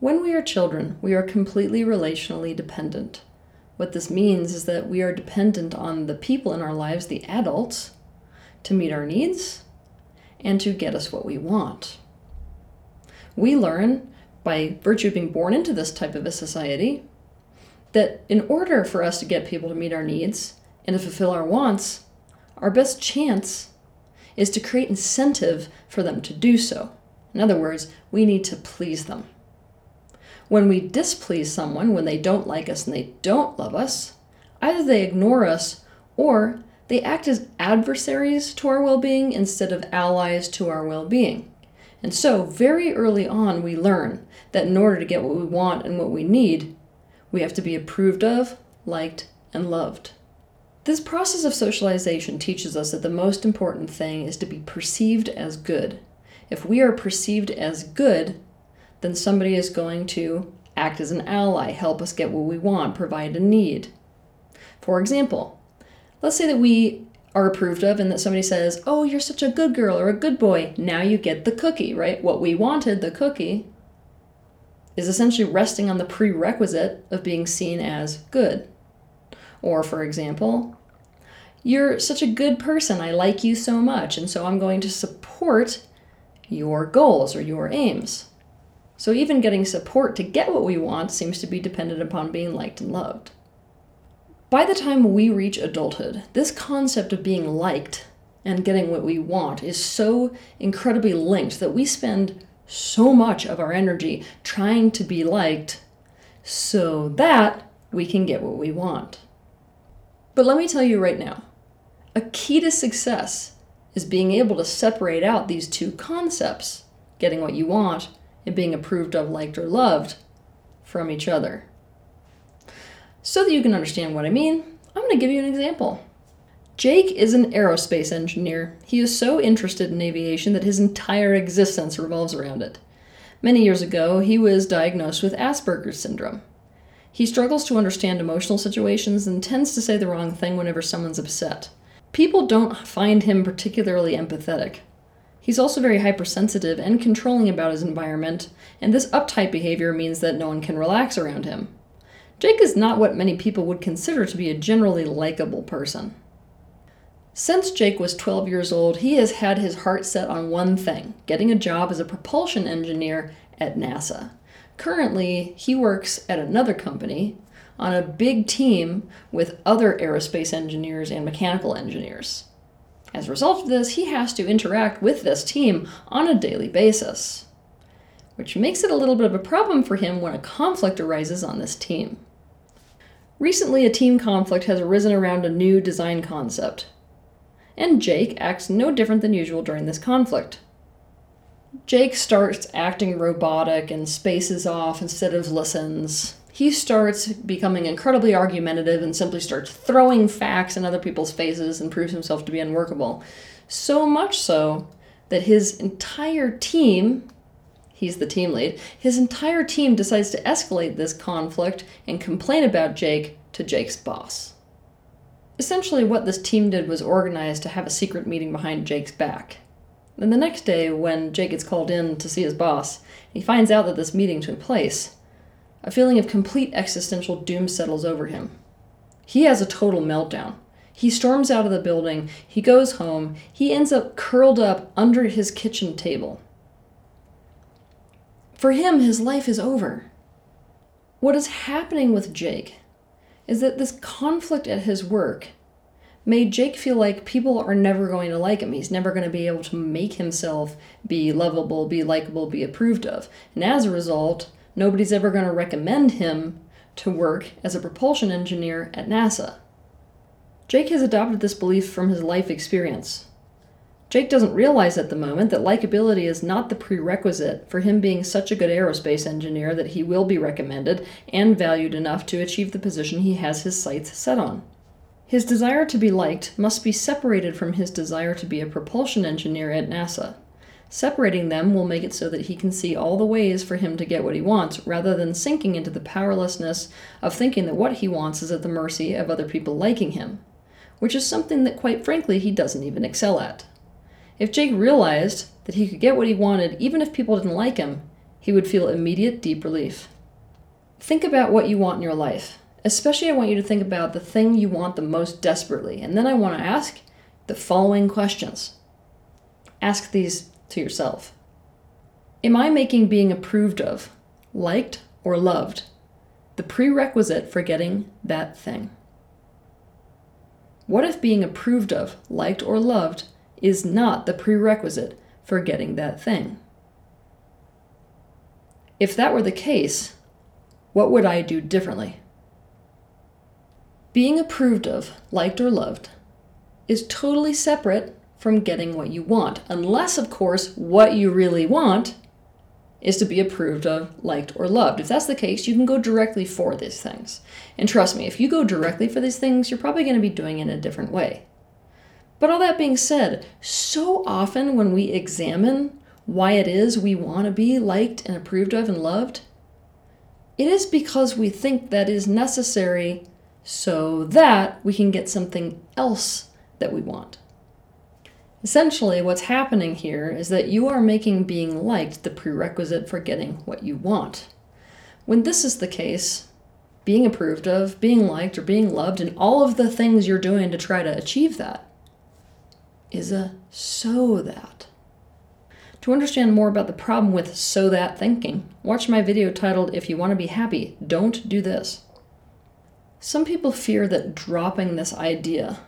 When we are children, we are completely relationally dependent. What this means is that we are dependent on the people in our lives, the adults, to meet our needs and to get us what we want. We learn, by virtue of being born into this type of a society, that in order for us to get people to meet our needs and to fulfill our wants, our best chance is to create incentive for them to do so. In other words, we need to please them. When we displease someone, when they don't like us and they don't love us, either they ignore us or they act as adversaries to our well being instead of allies to our well being. And so, very early on, we learn that in order to get what we want and what we need, we have to be approved of, liked, and loved. This process of socialization teaches us that the most important thing is to be perceived as good. If we are perceived as good, then somebody is going to act as an ally, help us get what we want, provide a need. For example, let's say that we are approved of and that somebody says, Oh, you're such a good girl or a good boy. Now you get the cookie, right? What we wanted, the cookie, is essentially resting on the prerequisite of being seen as good. Or, for example, you're such a good person. I like you so much, and so I'm going to support your goals or your aims. So, even getting support to get what we want seems to be dependent upon being liked and loved. By the time we reach adulthood, this concept of being liked and getting what we want is so incredibly linked that we spend so much of our energy trying to be liked so that we can get what we want. But let me tell you right now a key to success is being able to separate out these two concepts getting what you want and being approved of, liked, or loved from each other. So that you can understand what I mean, I'm going to give you an example. Jake is an aerospace engineer. He is so interested in aviation that his entire existence revolves around it. Many years ago, he was diagnosed with Asperger's syndrome. He struggles to understand emotional situations and tends to say the wrong thing whenever someone's upset. People don't find him particularly empathetic. He's also very hypersensitive and controlling about his environment, and this uptight behavior means that no one can relax around him. Jake is not what many people would consider to be a generally likable person. Since Jake was 12 years old, he has had his heart set on one thing getting a job as a propulsion engineer at NASA. Currently, he works at another company on a big team with other aerospace engineers and mechanical engineers. As a result of this, he has to interact with this team on a daily basis, which makes it a little bit of a problem for him when a conflict arises on this team. Recently, a team conflict has arisen around a new design concept, and Jake acts no different than usual during this conflict. Jake starts acting robotic and spaces off instead of listens. He starts becoming incredibly argumentative and simply starts throwing facts in other people's faces and proves himself to be unworkable. So much so that his entire team he's the team lead, his entire team decides to escalate this conflict and complain about Jake to Jake's boss. Essentially, what this team did was organize to have a secret meeting behind Jake's back. Then the next day, when Jake gets called in to see his boss, he finds out that this meeting took place. A feeling of complete existential doom settles over him. He has a total meltdown. He storms out of the building, he goes home, he ends up curled up under his kitchen table. For him, his life is over. What is happening with Jake is that this conflict at his work made Jake feel like people are never going to like him. He's never going to be able to make himself be lovable, be likable, be approved of. And as a result, nobody's ever going to recommend him to work as a propulsion engineer at NASA. Jake has adopted this belief from his life experience. Jake doesn't realize at the moment that likability is not the prerequisite for him being such a good aerospace engineer that he will be recommended and valued enough to achieve the position he has his sights set on. His desire to be liked must be separated from his desire to be a propulsion engineer at NASA. Separating them will make it so that he can see all the ways for him to get what he wants, rather than sinking into the powerlessness of thinking that what he wants is at the mercy of other people liking him, which is something that, quite frankly, he doesn't even excel at. If Jake realized that he could get what he wanted even if people didn't like him, he would feel immediate deep relief. Think about what you want in your life. Especially, I want you to think about the thing you want the most desperately. And then I want to ask the following questions. Ask these to yourself Am I making being approved of, liked, or loved the prerequisite for getting that thing? What if being approved of, liked, or loved is not the prerequisite for getting that thing? If that were the case, what would I do differently? Being approved of, liked, or loved is totally separate from getting what you want, unless, of course, what you really want is to be approved of, liked, or loved. If that's the case, you can go directly for these things. And trust me, if you go directly for these things, you're probably going to be doing it in a different way. But all that being said, so often when we examine why it is we want to be liked and approved of and loved, it is because we think that is necessary so that we can get something else that we want. Essentially, what's happening here is that you are making being liked the prerequisite for getting what you want. When this is the case, being approved of, being liked, or being loved, and all of the things you're doing to try to achieve that is a so that. To understand more about the problem with so that thinking, watch my video titled If You Want to Be Happy, Don't Do This. Some people fear that dropping this idea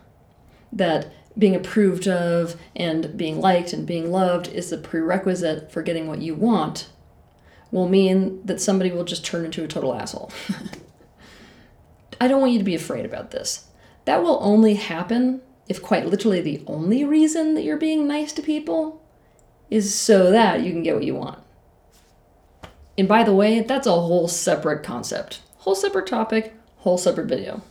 that being approved of and being liked and being loved is the prerequisite for getting what you want will mean that somebody will just turn into a total asshole. I don't want you to be afraid about this. That will only happen if quite literally the only reason that you're being nice to people is so that you can get what you want. And by the way, that's a whole separate concept, whole separate topic, whole separate video.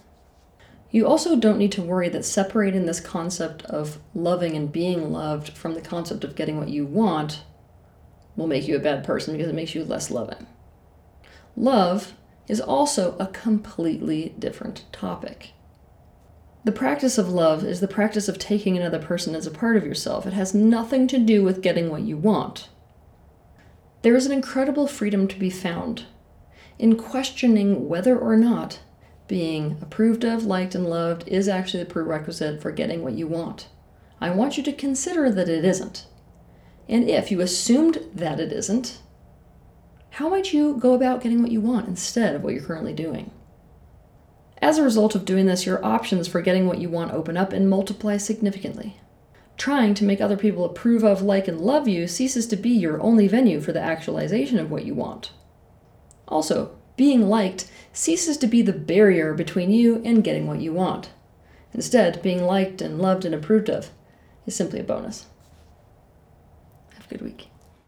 You also don't need to worry that separating this concept of loving and being loved from the concept of getting what you want will make you a bad person because it makes you less loving. Love is also a completely different topic. The practice of love is the practice of taking another person as a part of yourself. It has nothing to do with getting what you want. There is an incredible freedom to be found in questioning whether or not being approved of, liked, and loved is actually the prerequisite for getting what you want. I want you to consider that it isn't. And if you assumed that it isn't, how might you go about getting what you want instead of what you're currently doing? As a result of doing this, your options for getting what you want open up and multiply significantly. Trying to make other people approve of, like, and love you ceases to be your only venue for the actualization of what you want. Also, being liked ceases to be the barrier between you and getting what you want. Instead, being liked and loved and approved of is simply a bonus. Have a good week.